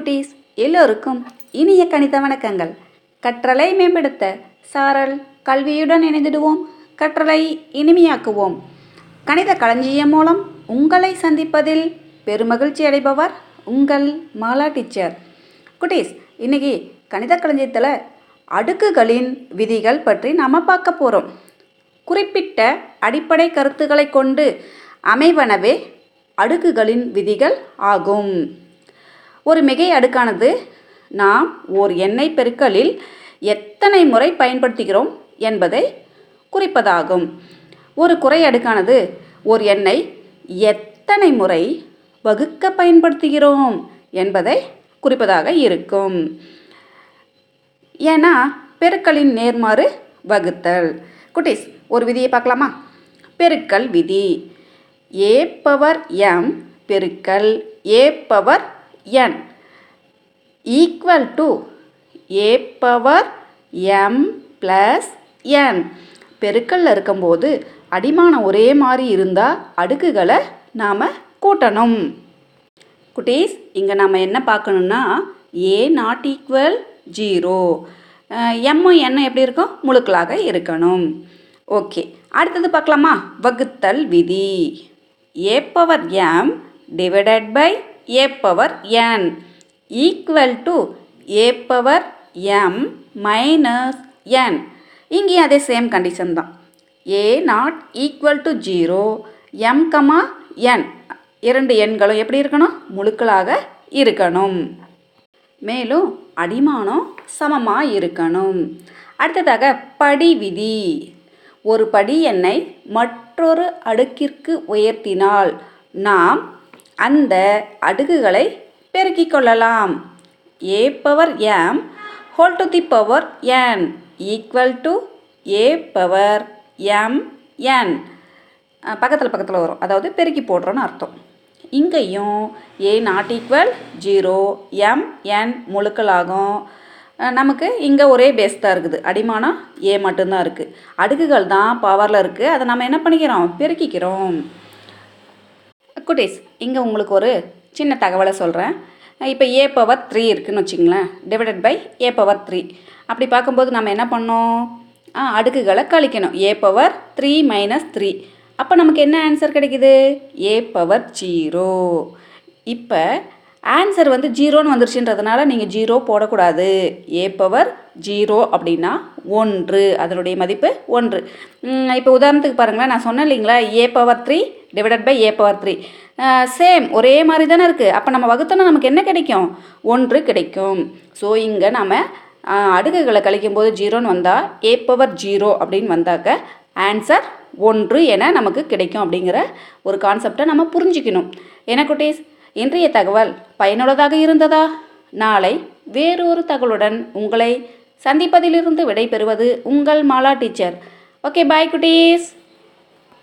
குட்டீஸ் எல்லோருக்கும் இனிய கணித வணக்கங்கள். கற்றலை மேம்படுத்த சாரல் கல்வியுடன் இணைந்திடுவோம். கற்றலை இனிமையாக்குவோம். கணித களஞ்சியம் மூலம் உங்களை சந்திப்பதில் பெருமகிழ்ச்சி அடைபவர் உங்கள் மாலா டீச்சர். குட்டீஸ் இன்னைக்கு கணித களஞ்சியத்தில் அடுக்குகளின் விதிகள் பற்றி நாம் பார்க்க போகிறோம் குறிப்பிட்ட அடிப்படை கருத்துக்களை கொண்டு அமைவனவே அடுக்குகளின் விதிகள் ஆகும். ஒரு மிகை அடுக்கானது. நாம் ஓர் எண்ணெய் பெருக்கலில் எத்தனை முறை பயன்படுத்துகிறோம் என்பதை குறிப்பதாகும். ஒரு குறை அடுக்கானது ஓர் எண்ணெய் எத்தனை முறை வகுக்க பயன்படுத்துகிறோம் என்பதை குறிப்பதாக இருக்கும். ஏன்னா பெருக்களின் நேர்மாறு வகுத்தல். குட்டீஸ் ஒரு விதியை பார்க்கலாமா? பெருக்கல் விதி. ஏ பவர் எம் பெருக்கல். A power N equal to A power M plus N பெருக்கல்ல இருக்கும்போது அடிமானம் ஒரே மாதிரி இருந்தால் அடுக்குகளை நாம் கூட்டணும். குட்டீஸ் இங்கே நாம் என்ன பார்க்கணுன்னா ஏ நாட் ஈக்குவல் ஜீரோ எம்மும் எண்ணும் எப்படி இருக்கும்? முழுக்களாக இருக்கணும். ஓகே அடுத்தது பார்க்கலாமா? வகுத்தல் விதி. A power M divided by A power N equal to A power M minus N இங்கேயும் அதே சேம் கண்டிஷன் தான். A not equal to zero M comma N இரண்டு எண்களும் எப்படி இருக்கணும்? முழுக்களாக இருக்கணும். மேலும் அடிமானம் சமமாக இருக்கணும். அடுத்ததாக படி விதி. ஒரு படி எண்ணை மற்றொரு அடுக்கிற்கு உயர்த்தினால் நாம் அந்த அடுக்குகளை பெருக்கிக் கொள்ளலாம். A power M whole to the power N equal to A power M N பக்கத்தில் பக்கத்தில் வரும். அதாவது பெருக்கி போடுறோன்னு அர்த்தம். இங்கேயும் A not equal zero M N முழுக்களாகும் நமக்கு இங்கே ஒரே பேஸ் தான் இருக்குது. அடிமானம் ஏ மட்டும்தான் இருக்குது அடுக்குகள் தான் பவரில் இருக்குது அதை நம்ம என்ன பண்ணிக்கிறோம்? பெருக்கிக்கிறோம். குட்டீஸ் இங்கே உங்களுக்கு ஒரு சின்ன தகவலை சொல்கிறேன் இப்போ ஏ பவர் த்ரீ இருக்குதுன்னு வச்சுங்களேன் divided by A power three அப்படி பார்க்கும்போது நம்ம என்ன பண்ணோம்? ஆ அடுக்குகளை கழிக்கணும். A power three minus three அப்போ நமக்கு என்ன ஆன்சர் கிடைக்குது? ஏ பவர் ஜீரோ இப்போ ஆன்சர் வந்து ஜீரோன்னு வந்துருச்சுன்றதுனால நீங்கள் ஜீரோ போடக்கூடாது. ஏ பவர் ஜீரோ அப்படின்னா ஒன்று. அதனுடைய மதிப்பு ஒன்று. இப்போ உதாரணத்துக்கு பாருங்களேன். நான் சொன்னேன் இல்லைங்களா? A power three divided by A power three same ஒரே மாதிரி தானே இருக்குது அப்போ நம்ம வகுத்தோன்னா நமக்கு என்ன கிடைக்கும்? ஒன்று கிடைக்கும். ஸோ இங்கே நம்ம அடுக்குகளை அடுக்குகளை கழிக்கும்போது ஜீரோன்னு வந்தால் ஏ பவர் ஜீரோ அப்படின்னு வந்தாக்க ஆன்சர் ஒன்று என நமக்கு கிடைக்கும் அப்படிங்கிற ஒரு கான்செப்டை நம்ம புரிஞ்சுக்கணும். என்ன குட்டீஸ்? இன்றைய தகவல் பயனுள்ளதாக இருந்ததா? நாளை வேறொரு தகவலுடன் உங்களை சந்திப்பதிலிருந்து விடை பெறுவது உங்கள் மாலா டீச்சர். ஓகே பாய் குட்டீஸ்.